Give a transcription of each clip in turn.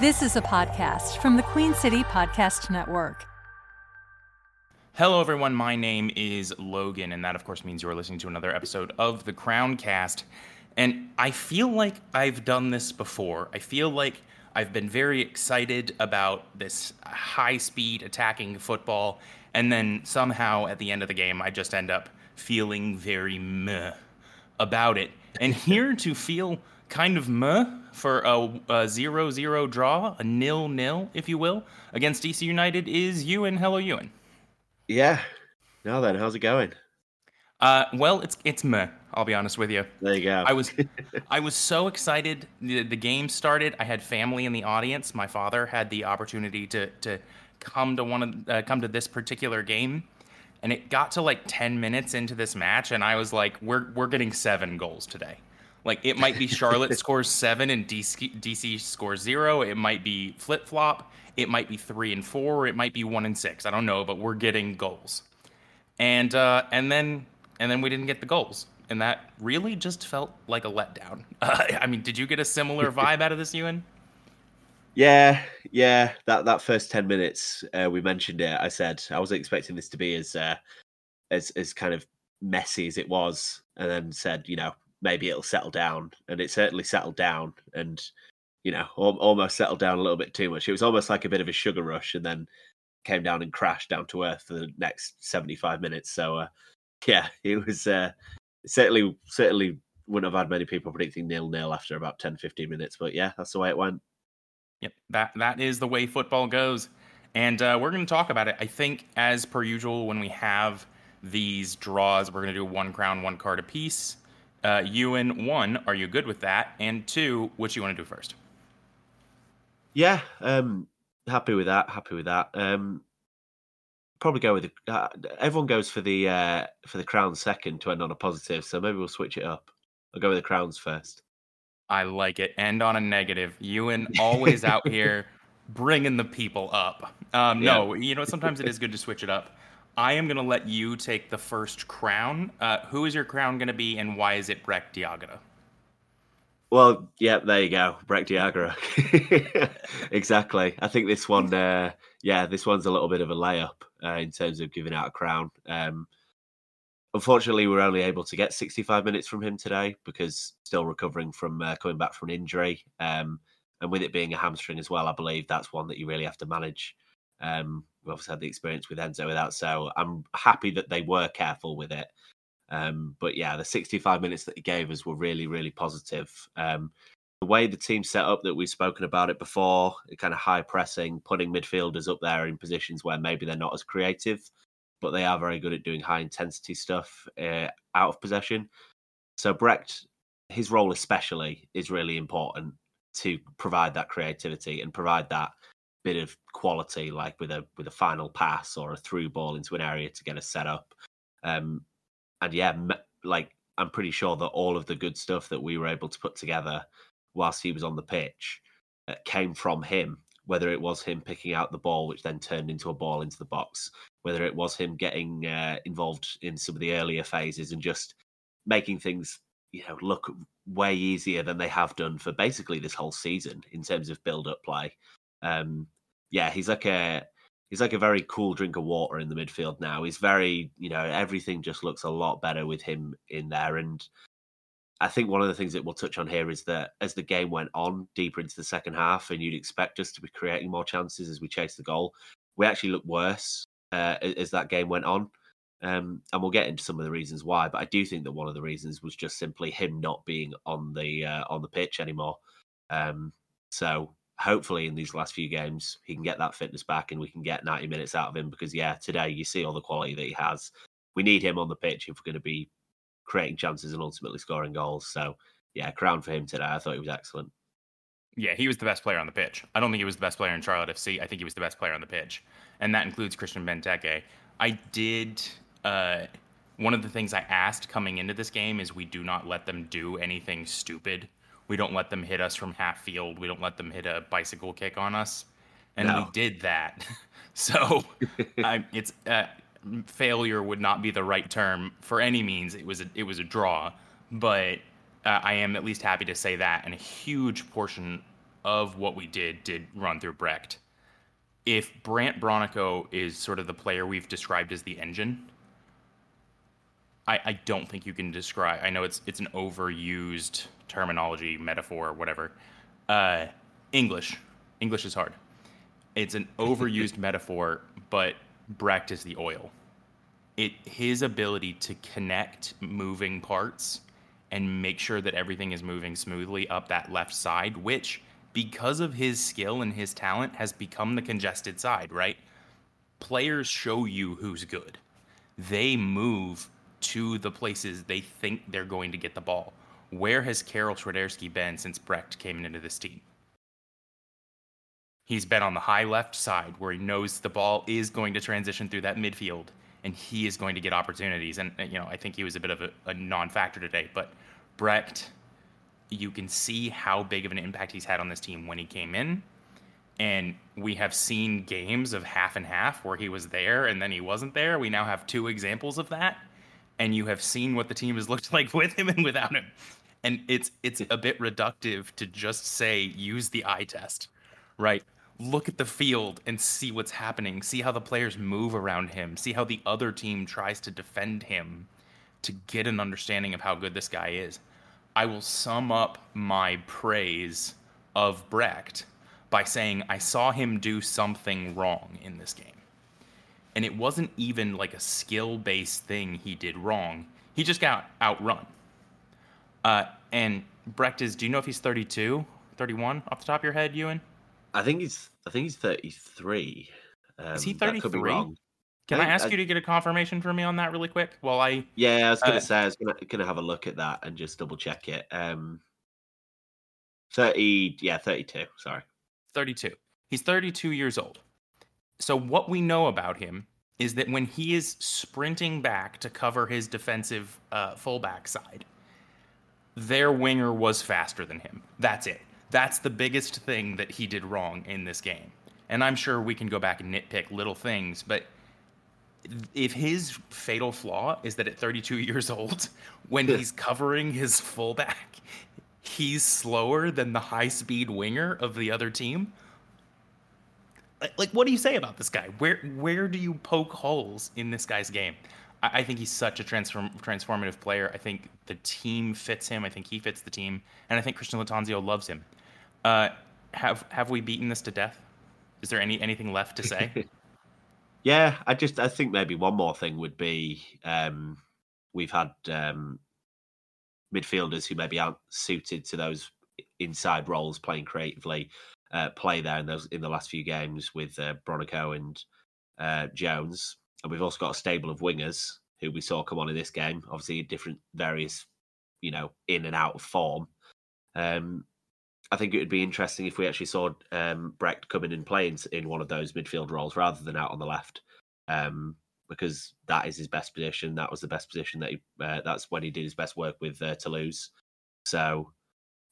This is a podcast from the Queen City Podcast Network. Hello, everyone. My name is Logan, and that, of course, means you are listening to another episode of the Crown Cast. And I feel like I've done this before. I feel like I've been very excited about this high speed attacking football, and then somehow at the end of the game, I just end up feeling very meh about it. And here to feel kind of meh for a, a zero zero draw, a nil nil, if you will, against DC United is Ewan. Hello, Ewan. Yeah. Now then, how's it going? Uh, well, it's it's meh. I'll be honest with you. There you go. I was I was so excited. The, the game started. I had family in the audience. My father had the opportunity to to come to one of uh, come to this particular game, and it got to like ten minutes into this match, and I was like, "We're we're getting seven goals today." Like it might be Charlotte scores seven and DC, DC scores zero. It might be flip flop. It might be three and four. It might be one and six. I don't know, but we're getting goals, and uh, and then and then we didn't get the goals and that really just felt like a letdown. Uh, I mean, did you get a similar vibe out of this, Ewan? Yeah, yeah. That that first ten minutes, uh, we mentioned it. I said I wasn't expecting this to be as uh, as as kind of messy as it was, and then said, you know, maybe it'll settle down, and it certainly settled down, and you know, almost settled down a little bit too much. It was almost like a bit of a sugar rush, and then came down and crashed down to earth for the next seventy five minutes. So, uh, yeah, it was. Uh, certainly certainly wouldn't have had many people predicting nil nil after about 10 15 minutes but yeah that's the way it went yep that that is the way football goes and uh, we're going to talk about it i think as per usual when we have these draws we're going to do one crown one card a piece uh, ewan one are you good with that and two what you want to do first yeah um happy with that happy with that um probably go with the, uh, everyone goes for the uh, for the crown second to end on a positive. So maybe we'll switch it up. I'll go with the crowns first. I like it. End on a negative. Ewan always out here bringing the people up. Um, yeah. No, you know sometimes it is good to switch it up. I am going to let you take the first crown. Uh, who is your crown going to be, and why is it Brecht Dejaegere? Well, yeah, there you go, Brecht Dejaegere. exactly. I think this one, uh, yeah, this one's a little bit of a layup uh, in terms of giving out a crown. Um, unfortunately, we are only able to get 65 minutes from him today because still recovering from uh, coming back from an injury. Um, and with it being a hamstring as well, I believe that's one that you really have to manage. Um, we obviously had the experience with Enzo without, so I'm happy that they were careful with it. Um, but yeah, the 65 minutes that he gave us were really, really positive. Um, the way the team set up that we've spoken about it before, kind of high pressing, putting midfielders up there in positions where maybe they're not as creative, but they are very good at doing high intensity stuff uh, out of possession. So Brecht, his role especially is really important to provide that creativity and provide that bit of quality, like with a with a final pass or a through ball into an area to get us set up. Um, and yeah, like I'm pretty sure that all of the good stuff that we were able to put together whilst he was on the pitch uh, came from him. Whether it was him picking out the ball, which then turned into a ball into the box, whether it was him getting uh, involved in some of the earlier phases and just making things, you know, look way easier than they have done for basically this whole season in terms of build-up play. Um, yeah, he's like a he's like a very cool drink of water in the midfield now. He's very, you know, everything just looks a lot better with him in there. And I think one of the things that we'll touch on here is that as the game went on deeper into the second half, and you'd expect us to be creating more chances as we chase the goal, we actually looked worse uh, as that game went on. Um, and we'll get into some of the reasons why, but I do think that one of the reasons was just simply him not being on the uh, on the pitch anymore. Um, so hopefully in these last few games he can get that fitness back and we can get 90 minutes out of him because yeah today you see all the quality that he has we need him on the pitch if we're going to be creating chances and ultimately scoring goals. So yeah, crown for him today. I thought he was excellent. Yeah, he was the best player on the pitch. I don't think he was the best player in Charlotte FC. I think he was the best player on the pitch, and that includes Christian Benteke. I did. Uh, one of the things I asked coming into this game is we do not let them do anything stupid. We don't let them hit us from half field. We don't let them hit a bicycle kick on us, and no. we did that. so I, it's uh, failure would not be the right term for any means. It was a, it was a draw, but uh, I am at least happy to say that. And a huge portion of what we did did run through Brecht. If Brandt Bronico is sort of the player we've described as the engine, I, I don't think you can describe. I know it's it's an overused terminology, metaphor, whatever. Uh, English, English is hard. It's an overused metaphor, but Brecht is the oil. It his ability to connect moving parts and make sure that everything is moving smoothly up that left side, which because of his skill and his talent has become the congested side, right? Players show you who's good. They move to the places they think they're going to get the ball. Where has Karol Swiderski been since Brecht came into this team? He's been on the high left side where he knows the ball is going to transition through that midfield and he is going to get opportunities. And, you know, I think he was a bit of a, a non factor today, but Brecht, you can see how big of an impact he's had on this team when he came in. And we have seen games of half and half where he was there and then he wasn't there. We now have two examples of that. And you have seen what the team has looked like with him and without him. And it's it's a bit reductive to just say use the eye test, right? Look at the field and see what's happening. See how the players move around him. See how the other team tries to defend him to get an understanding of how good this guy is. I will sum up my praise of Brecht by saying I saw him do something wrong in this game. And it wasn't even like a skill based thing he did wrong. He just got outrun. Uh, and Brecht is, do you know if he's 32, 31 off the top of your head, Ewan? I think he's I think he's 33. Um, is he that could be 33? wrong. Can I, I- ask I- you to get a confirmation for me on that really quick? While I Yeah, I was gonna Uh, say I was gonna, gonna have a look at that and just double check it. Um, 30, yeah, 32. Sorry. 32. He's 32 years old. So what we know about him is that when he is sprinting back to cover his defensive uh, fullback side, their winger was faster than him. That's it. That's the biggest thing that he did wrong in this game. And I'm sure we can go back and nitpick little things, but if his fatal flaw is that at 32 years old, when he's covering his fullback, he's slower than the high speed winger of the other team. Like, what do you say about this guy? Where where do you poke holes in this guy's game? I, I think he's such a transform, transformative player. I think the team fits him. I think he fits the team, and I think Christian Lattanzio loves him. Uh, have have we beaten this to death? Is there any anything left to say? Yeah, I just I think maybe one more thing would be um, we've had um, midfielders who maybe aren't suited to those inside roles, playing creatively, uh, play there in those in the last few games with uh, Bronico and uh, Jones, and we've also got a stable of wingers who we saw come on in this game. Obviously, different various, you know, in and out of form. Um, I think it would be interesting if we actually saw um, Brecht come in and in one of those midfield roles rather than out on the left, um, because that is his best position. That was the best position that he. Uh, that's when he did his best work with uh, Toulouse. So,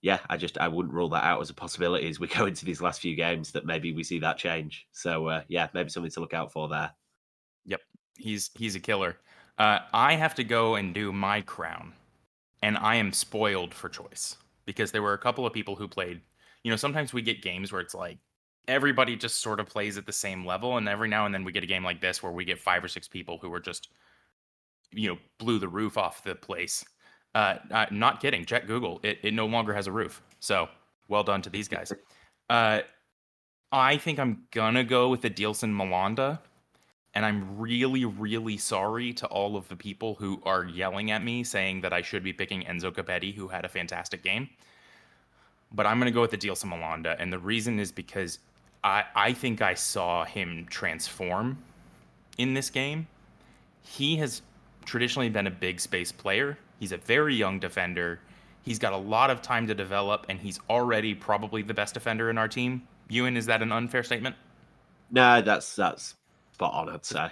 yeah, I just I wouldn't rule that out as a possibility as we go into these last few games that maybe we see that change. So, uh, yeah, maybe something to look out for there. Yep, he's he's a killer. Uh, I have to go and do my crown, and I am spoiled for choice because there were a couple of people who played. You know, sometimes we get games where it's like everybody just sort of plays at the same level, and every now and then we get a game like this where we get five or six people who are just, you know, blew the roof off the place. Uh, not kidding. Check Google. It it no longer has a roof. So well done to these guys. Uh, I think I'm gonna go with the Adilson Malanda and I'm really, really sorry to all of the people who are yelling at me saying that I should be picking Enzo Copetti, who had a fantastic game. But I'm going to go with the Adilson Malanda, and the reason is because I, I think I saw him transform in this game. He has traditionally been a big space player. He's a very young defender. He's got a lot of time to develop, and he's already probably the best defender in our team. Ewan, is that an unfair statement? No, that's that's spot on. I'd say.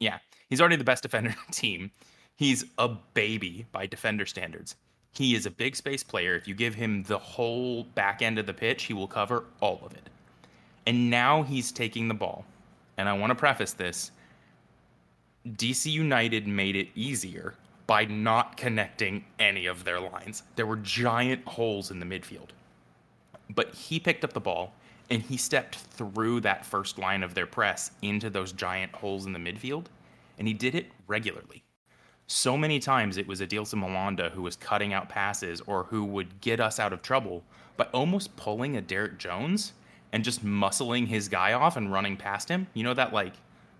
Yeah, he's already the best defender in the team. He's a baby by defender standards. He is a big space player. If you give him the whole back end of the pitch, he will cover all of it. And now he's taking the ball. And I want to preface this DC United made it easier by not connecting any of their lines. There were giant holes in the midfield. but he picked up the ball and he stepped through that first line of their press into those giant holes in the midfield, and he did it regularly. So many times it was Adilson Malanda who was cutting out passes or who would get us out of trouble by almost pulling a Derek Jones and just muscling his guy off and running past him. You know that like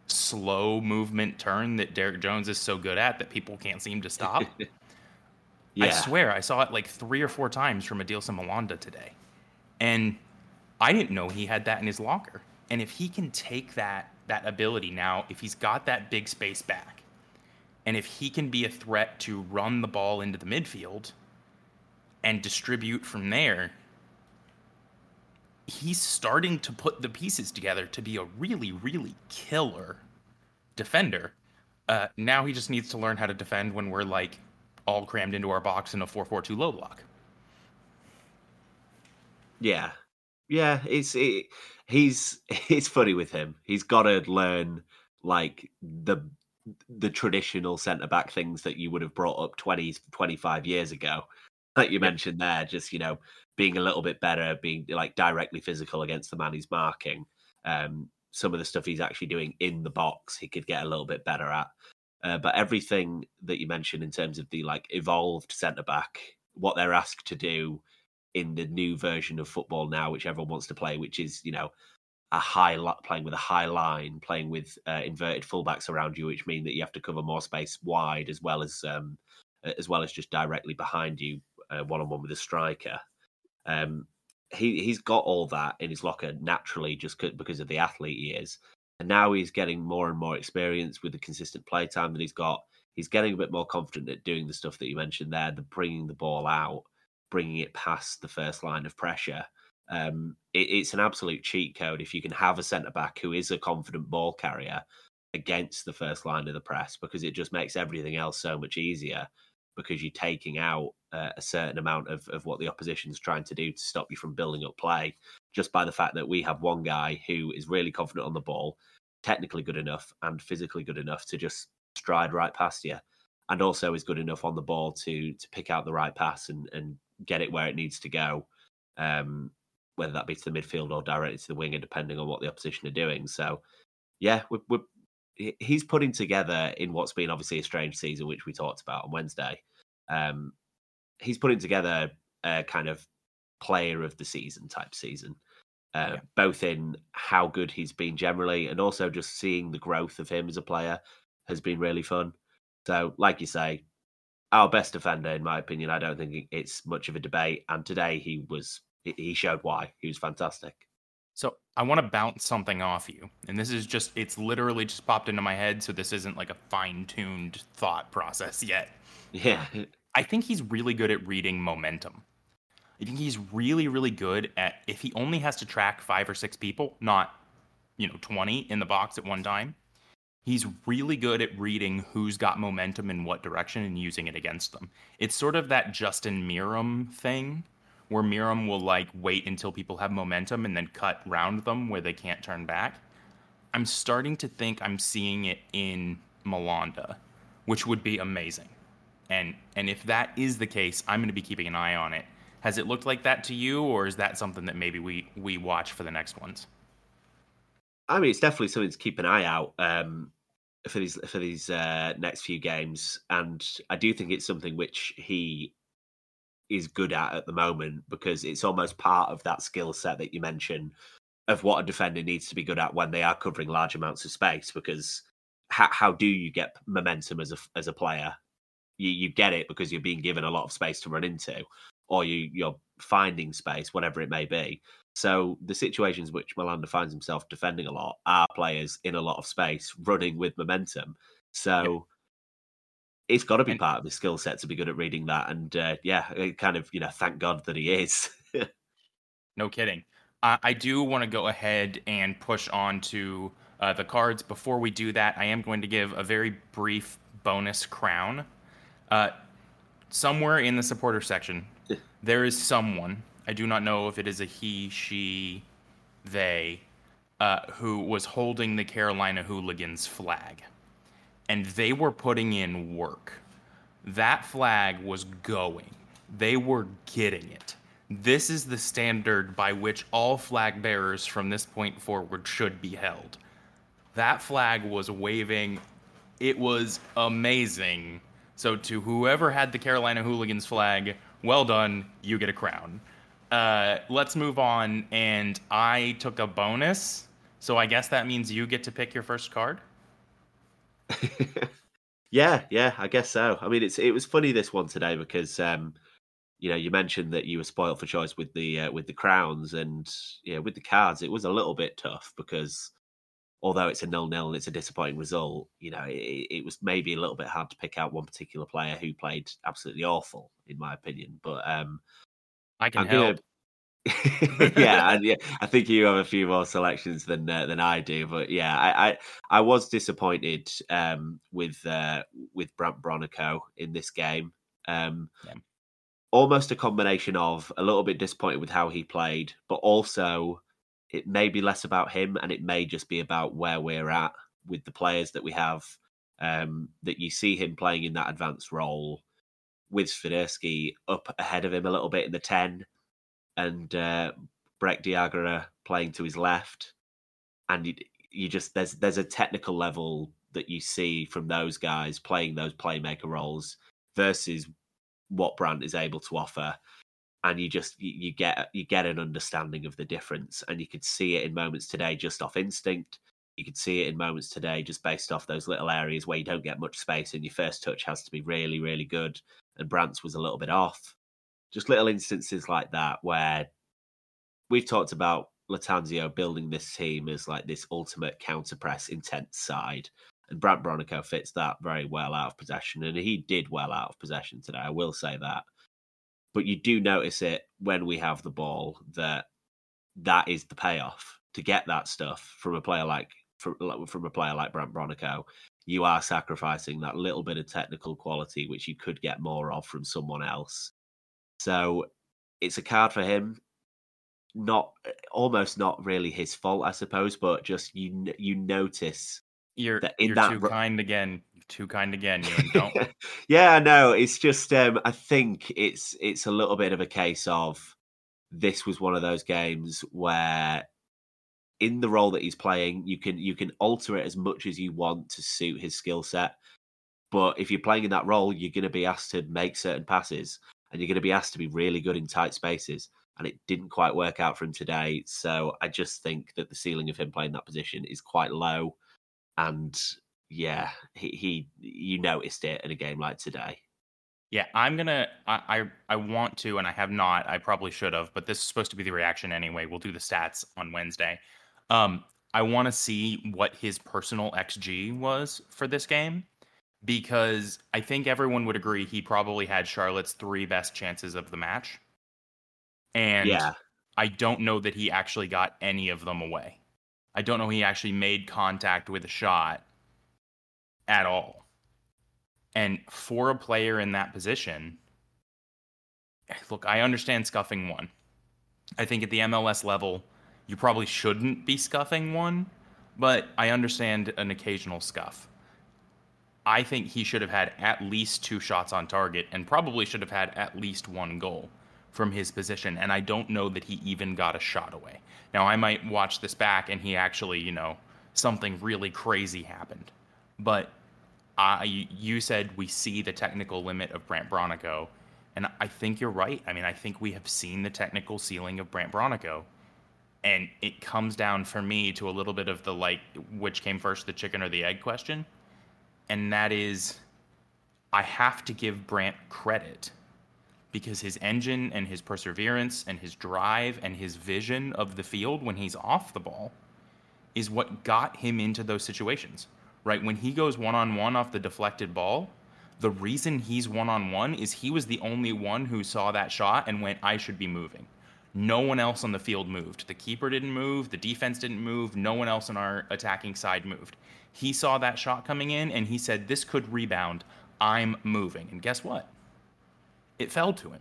slow movement turn that Derek Jones is so good at that people can't seem to stop? yeah. I swear I saw it like three or four times from Adilson Malanda today. And I didn't know he had that in his locker. And if he can take that that ability now, if he's got that big space back, and if he can be a threat to run the ball into the midfield and distribute from there, he's starting to put the pieces together to be a really, really killer defender. Uh, now he just needs to learn how to defend when we're like all crammed into our box in a 4-4-2 low block. Yeah, yeah, it's it, he's it's funny with him. He's got to learn like the the traditional centre back things that you would have brought up 20 25 years ago. Like you mentioned there, just you know, being a little bit better, being like directly physical against the man he's marking. Um, some of the stuff he's actually doing in the box, he could get a little bit better at. Uh, but everything that you mentioned in terms of the like evolved centre back, what they're asked to do, in the new version of football now, which everyone wants to play, which is you know a high playing with a high line, playing with uh, inverted fullbacks around you, which mean that you have to cover more space wide as well as um, as well as just directly behind you, one on one with a striker. Um, he he's got all that in his locker naturally, just because of the athlete he is, and now he's getting more and more experience with the consistent play time that he's got. He's getting a bit more confident at doing the stuff that you mentioned there, the bringing the ball out bringing it past the first line of pressure. Um, it, it's an absolute cheat code if you can have a centre back who is a confident ball carrier against the first line of the press because it just makes everything else so much easier because you're taking out uh, a certain amount of, of what the opposition's trying to do to stop you from building up play just by the fact that we have one guy who is really confident on the ball, technically good enough and physically good enough to just stride right past you and also is good enough on the ball to to pick out the right pass and and get it where it needs to go, um, whether that be to the midfield or directly to the winger, depending on what the opposition are doing. So, yeah, we're, we're, he's putting together in what's been obviously a strange season, which we talked about on Wednesday. Um, he's putting together a kind of player of the season type season, uh, yeah. both in how good he's been generally and also just seeing the growth of him as a player has been really fun. So, like you say, our best defender, in my opinion. I don't think it's much of a debate. And today he was he showed why he was fantastic. So I want to bounce something off you, and this is just it's literally just popped into my head. So this isn't like a fine tuned thought process yet. Yeah, I think he's really good at reading momentum. I think he's really, really good at if he only has to track five or six people, not you know twenty in the box at one time he's really good at reading who's got momentum in what direction and using it against them. It's sort of that Justin Meram thing where Meram will like wait until people have momentum and then cut round them where they can't turn back. I'm starting to think I'm seeing it in Malanda, which would be amazing. And and if that is the case, I'm going to be keeping an eye on it. Has it looked like that to you or is that something that maybe we we watch for the next ones? I mean, it's definitely something to keep an eye out. Um, for these for these uh, next few games, and I do think it's something which he is good at at the moment because it's almost part of that skill set that you mentioned of what a defender needs to be good at when they are covering large amounts of space. Because how, how do you get momentum as a as a player? You you get it because you're being given a lot of space to run into, or you you're finding space, whatever it may be. So the situations which Malanda finds himself defending a lot are players in a lot of space, running with momentum. So. It's got to be part of his skill set to be good at reading that. And uh, yeah, kind of, you know, thank God that he is. no kidding. Uh, I do want to go ahead and push on to uh, the cards. Before we do that, I am going to give a very brief bonus crown. Uh, somewhere in the supporter section, there is someone I do not know if it is a he, she, they, uh, who was holding the Carolina Hooligans flag. And they were putting in work. That flag was going. They were getting it. This is the standard by which all flag bearers from this point forward should be held. That flag was waving. It was amazing. So, to whoever had the Carolina Hooligans flag, well done. You get a crown. Uh, let's move on. And I took a bonus. So, I guess that means you get to pick your first card. yeah, yeah, I guess so. I mean, it's it was funny this one today because um, you know you mentioned that you were spoiled for choice with the uh, with the crowns and yeah with the cards it was a little bit tough because although it's a nil nil and it's a disappointing result, you know it, it, was maybe a little bit hard to pick out one particular player who played absolutely awful in my opinion. But um, I can I'm help. Gonna, yeah, and yeah, I think you have a few more selections than uh, than I do, but yeah, I I, I was disappointed um, with uh, with Brandt Bronico in this game. Um, yeah. Almost a combination of a little bit disappointed with how he played, but also it may be less about him and it may just be about where we're at with the players that we have. Um, that you see him playing in that advanced role with Swiderski up ahead of him a little bit in the ten and uh, Brecht Dejaegere playing to his left, and you, you just there's there's a technical level that you see from those guys playing those playmaker roles versus what Brandt is able to offer and you just you, get you get an understanding of the difference and you could see it in moments today just off instinct. You could see it in moments today just based off those little areas where you don't get much space and your first touch has to be really really good and Brandt's was a little bit off just little instances like that where we've talked about Lattanzio building this team as like this ultimate counter press intense side. And Brandt Bronico fits that very well out of possession. And he did well out of possession today. I will say that. But you do notice it when we have the ball that that is the payoff to get that stuff from a player like from, from a player like Brandt Bronico. You are sacrificing that little bit of technical quality, which you could get more of from someone else so it's a card for him. Not almost not really his fault, I suppose, but just you you notice you're that in you're that too kind again. Too kind again. You yeah, no, it's just um, I think it's it's a little bit of a case of this was one of those games where in the role that he's playing, you can you can alter it as much as you want to suit his skill set. But if you're playing in that role, you're going to be asked to make certain passes and you're going to be asked to be really good in tight spaces. And it didn't quite work out for him today. So I just think that the ceiling of him playing that position is quite low. And yeah, he, he you noticed it in a game like today. Yeah, I'm gonna. I, I, I want to, and I have not. I probably should have, but this is supposed to be the reaction anyway. We'll do the stats on Wednesday. Um, I want to see what his personal xG was for this game because I think everyone would agree he probably had Charlotte's three best chances of the match. And yeah. I don't know that he actually got any of them away. I don't know he actually made contact with a shot at all. And for a player in that position, look, I understand scuffing one. I think at the MLS level, you probably shouldn't be scuffing one, but I understand an occasional scuff. I think he should have had at least two shots on target and probably should have had at least one goal from his position. And I don't know that he even got a shot away. Now, I might watch this back and he actually, you know, something really crazy happened. But I, you said we see the technical limit of Brandt Bronico. And I think you're right. I mean, I think we have seen the technical ceiling of Brandt Bronico. And it comes down for me to a little bit of the like, which came first, the chicken or the egg question and that is I have to give Brandt credit because his engine and his perseverance and his drive and his vision of the field when he's off the ball is what got him into those situations. Right? When he goes one on one off the deflected ball, the reason he's one on one is he was the only one who saw that shot and went, I should be moving. No one else on the field moved. The keeper didn't move. The defense didn't move. No one else on our attacking side moved. He saw that shot coming in and he said, This could rebound. I'm moving. And guess what? It fell to him.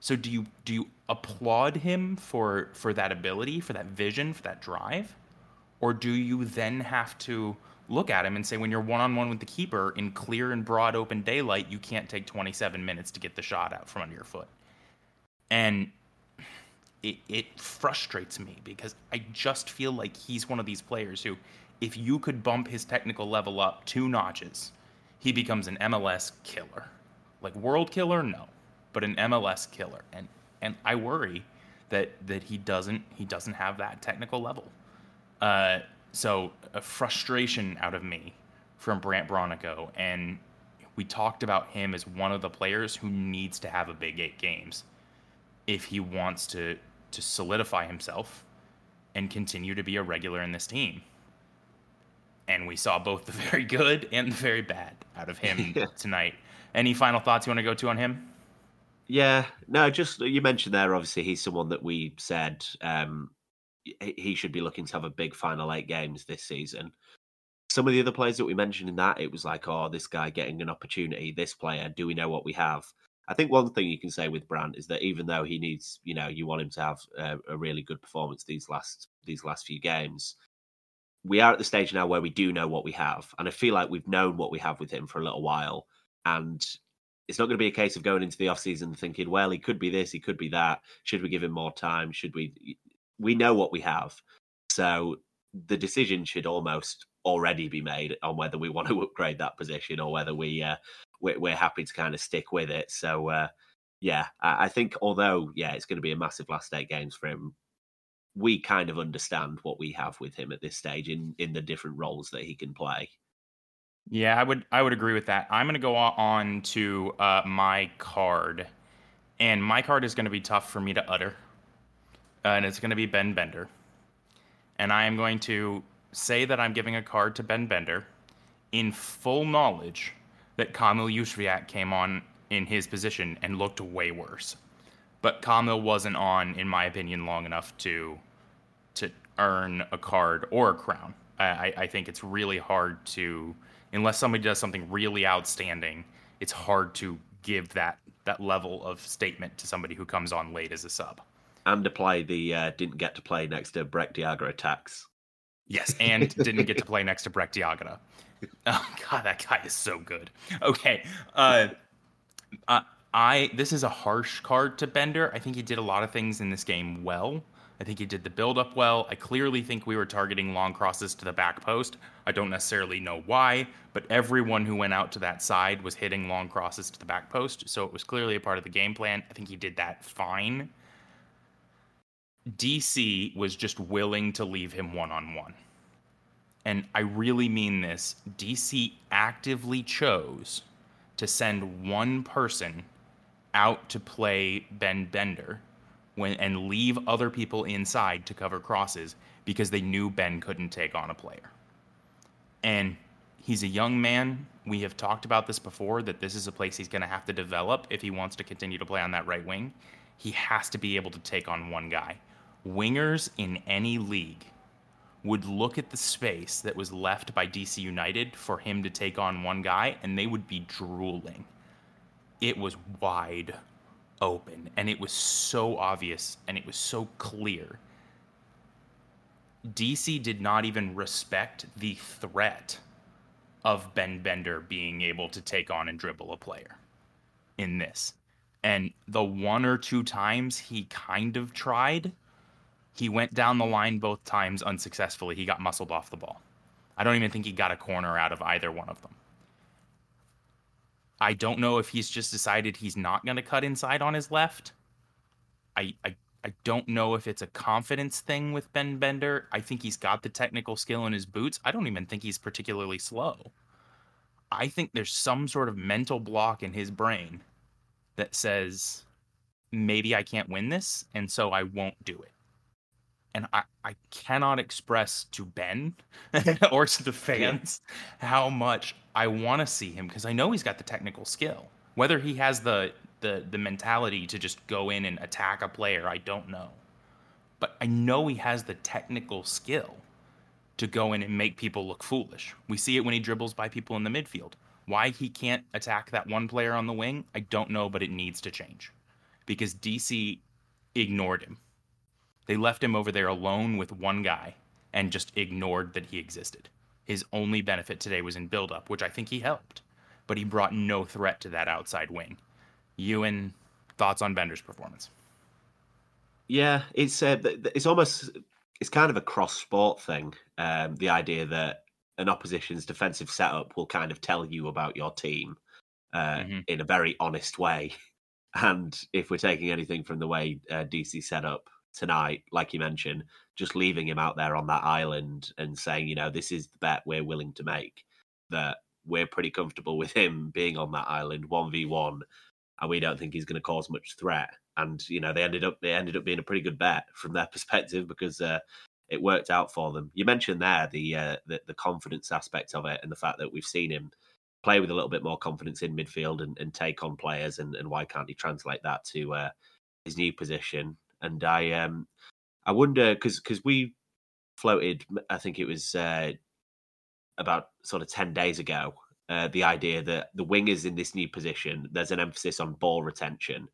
So do you do you applaud him for for that ability, for that vision, for that drive? Or do you then have to look at him and say when you're one on one with the keeper in clear and broad open daylight, you can't take 27 minutes to get the shot out from under your foot? And it, it frustrates me because I just feel like he's one of these players who, if you could bump his technical level up two notches, he becomes an MLS killer. Like world killer, no, but an MLS killer. And and I worry that that he doesn't he doesn't have that technical level. Uh, so a frustration out of me from Brandt Bronico, and we talked about him as one of the players who needs to have a big eight games if he wants to to solidify himself and continue to be a regular in this team. And we saw both the very good and the very bad out of him tonight. Any final thoughts you want to go to on him? Yeah, no, just you mentioned there. Obviously, he's someone that we said um, he should be looking to have a big final eight games this season. Some of the other players that we mentioned in that, it was like, oh, this guy getting an opportunity. This player, do we know what we have? I think one thing you can say with Brandt is that even though he needs, you know, you want him to have a, a really good performance these last these last few games, we are at the stage now where we do know what we have, and I feel like we've known what we have with him for a little while, and it's not going to be a case of going into the off season thinking, well, he could be this, he could be that. Should we give him more time? Should we? We know what we have, so the decision should almost already be made on whether we want to upgrade that position or whether we uh, we're, we're happy to kind of stick with it. So uh, yeah, I, I think although yeah, it's going to be a massive last eight games for him. We kind of understand what we have with him at this stage in in the different roles that he can play. Yeah, I would I would agree with that. I'm going to go on to uh, my card, and my card is going to be tough for me to utter, uh, and it's going to be Ben Bender, and I am going to say that I'm giving a card to Ben Bender, in full knowledge that Kamil Józwiak came on in his position and looked way worse. But Kamil wasn't on, in my opinion, long enough to to earn a card or a crown. I, I think it's really hard to, unless somebody does something really outstanding, it's hard to give that that level of statement to somebody who comes on late as a sub. And apply the uh, didn't get to play next to Brecht Dejaegere tax. Yes, and didn't get to play next to Brecht Dejaegere. Oh god, that guy is so good. Okay, uh, uh, I this is a harsh card to Bender. I think he did a lot of things in this game well. I think he did the build up well. I clearly think we were targeting long crosses to the back post. I don't necessarily know why, but everyone who went out to that side was hitting long crosses to the back post, so it was clearly a part of the game plan. I think he did that fine. DC was just willing to leave him one on one and I really mean this, DC actively chose to send one person out to play Ben Bender when, and leave other people inside to cover crosses because they knew Ben couldn't take on a player. And he's a young man. We have talked about this before that this is a place he's going to have to develop if he wants to continue to play on that right wing. He has to be able to take on one guy. Wingers in any league would look at the space that was left by DC United for him to take on one guy, and they would be drooling. It was wide open, and it was so obvious, and it was so clear. DC did not even respect the threat of Ben Bender being able to take on and dribble a player in this. And the one or two times he kind of tried, he went down the line both times unsuccessfully. He got muscled off the ball. I don't even think he got a corner out of either one of them. I don't know if he's just decided he's not going to cut inside on his left. I, I I don't know if it's a confidence thing with Ben Bender. I think he's got the technical skill in his boots. I don't even think he's particularly slow. I think there's some sort of mental block in his brain that says maybe I can't win this and so I won't do it and I, I cannot express to Ben or to the fans yeah. how much I want to see him because I know he's got the technical skill. Whether he has the, the the mentality to just go in and attack a player, I don't know. But I know he has the technical skill to go in and make people look foolish. We see it when he dribbles by people in the midfield. Why he can't attack that one player on the wing, I don't know, but it needs to change. Because DC ignored him they left him over there alone with one guy and just ignored that he existed. His only benefit today was in build-up, which I think he helped, but he brought no threat to that outside wing. Ewan, thoughts on Bender's performance? Yeah, it's uh, it's almost it's kind of a cross sport thing. Um, the idea that an opposition's defensive setup will kind of tell you about your team uh, mm-hmm. in a very honest way. And if we're taking anything from the way uh, DC set up tonight, like you mentioned, just leaving him out there on that island and saying, you know, this is the bet we're willing to make, that we're pretty comfortable with him being on that island 1v1 and we don't think he's going to cause much threat and you know they ended up they ended up being a pretty good bet from their perspective because uh, it worked out for them. You mentioned there the, uh, the, the confidence aspect of it and the fact that we've seen him play with a little bit more confidence in midfield and, and take on players and, and why can't he translate that to uh, his new position? And I um I wonder because because we floated I think it was uh, about sort of ten days ago uh, the idea that the wingers in this new position there's an emphasis on ball retention.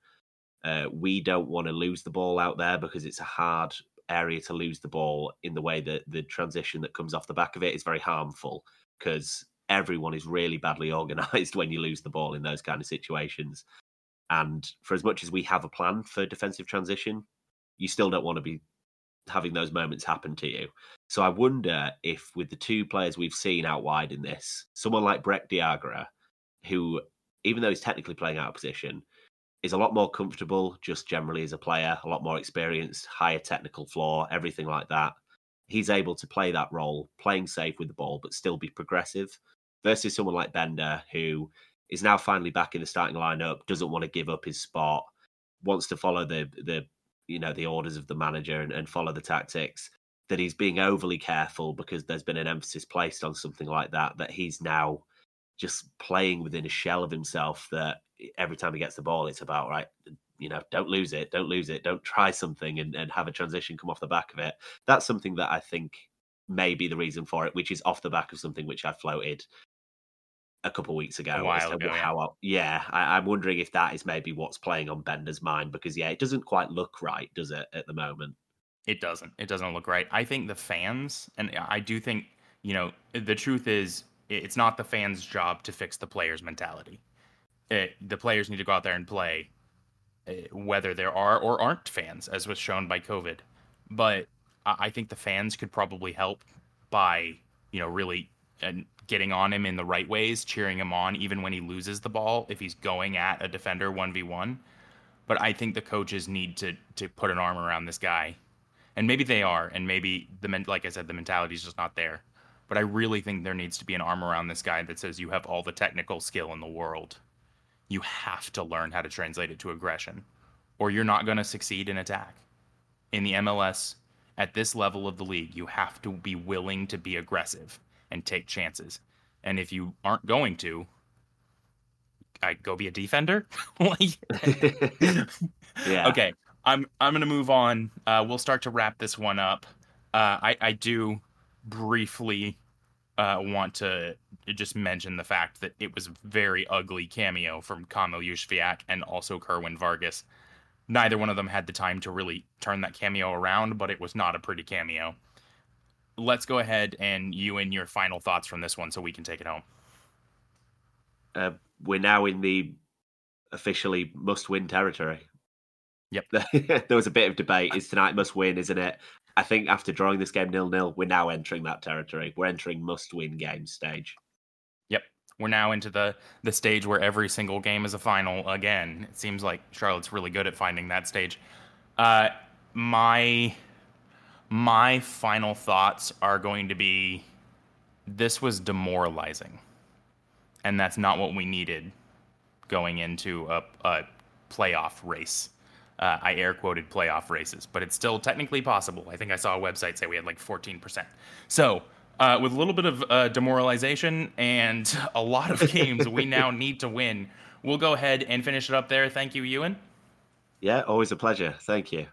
Uh, we don't want to lose the ball out there because it's a hard area to lose the ball in the way that the transition that comes off the back of it is very harmful because everyone is really badly organized when you lose the ball in those kind of situations. And for as much as we have a plan for defensive transition, you still don't want to be having those moments happen to you. So I wonder if with the two players we've seen out wide in this, someone like Brecht Dejaegere, who even though he's technically playing out of position, is a lot more comfortable just generally as a player, a lot more experienced, higher technical floor, everything like that. He's able to play that role, playing safe with the ball, but still be progressive, versus someone like Bender, who is now finally back in the starting lineup, doesn't want to give up his spot, wants to follow the the you know the orders of the manager and, and follow the tactics. That he's being overly careful because there's been an emphasis placed on something like that. That he's now just playing within a shell of himself that every time he gets the ball, it's about right. You know, don't lose it, don't lose it, don't try something and, and have a transition come off the back of it. That's something that I think may be the reason for it, which is off the back of something which I floated a couple weeks ago. Ago, how I, yeah, I, am wondering if that is maybe what's playing on Bender's mind because yeah, it doesn't quite look right, does it, at the moment? It doesn't. It doesn't look right. I think the fans, and I do think you know, the truth is, it's not the fans' job to fix the players' mentality it, the players need to go out there and play, uh, whether there are or aren't fans, as was shown by COVID. But I think the fans could probably help by, you know, really and getting on him in the right ways, cheering him on even when he loses the ball if he's going at a defender 1v1. But I think the coaches need to to put an arm around this guy. And maybe they are and maybe the men, like I said the mentality is just not there. But I really think there needs to be an arm around this guy that says you have all the technical skill in the world you have to learn how to translate it to aggression, or you're not going to succeed in attack. In the MLS, at this level of the league, you have to be willing to be aggressive and take chances. And if you aren't going to, I go be a defender. like, yeah. Okay, I'm I'm gonna move on. Uh, we'll start to wrap this one up. Uh, I I do briefly uh, want to just mention the fact that it was a very ugly cameo from Kamil Józwiak and also Kerwin Vargas. Neither one of them had the time to really turn that cameo around, but it was not a pretty cameo. Let's go ahead and you and your final thoughts from this one so we can take it home. Uh, we're now in the officially must win territory. Yep. there was a bit of debate. Is tonight must win, isn't it? I think after drawing this game nil nil, we're now entering that territory. We're entering must win game stage. Yep. We're now into the the stage where every single game is a final again. It seems like Charlotte's really good at finding that stage. Uh, my my final thoughts are going to be this was demoralizing. And that's not what we needed going into a, a playoff race. Uh, I air quoted playoff races, but it's still technically possible. I think I saw a website say we had like 14%. So, uh, with a little bit of uh, demoralization and a lot of games we now need to win, we'll go ahead and finish it up there. Thank you, Ewan. Yeah, always a pleasure. Thank you.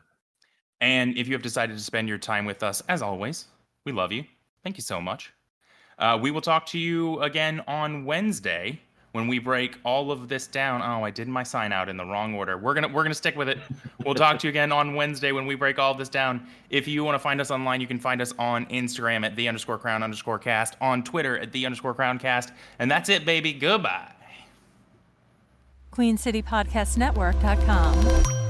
And if you have decided to spend your time with us, as always, we love you. Thank you so much. Uh, we will talk to you again on Wednesday when we break all of this down. Oh, I did my sign out in the wrong order. We're gonna we're gonna stick with it. We'll talk to you again on Wednesday when we break all of this down. If you want to find us online, you can find us on Instagram at the underscore crown underscore cast, on Twitter at the underscore crown cast, and that's it, baby. Goodbye. QueenCityPodcastNetwork.com.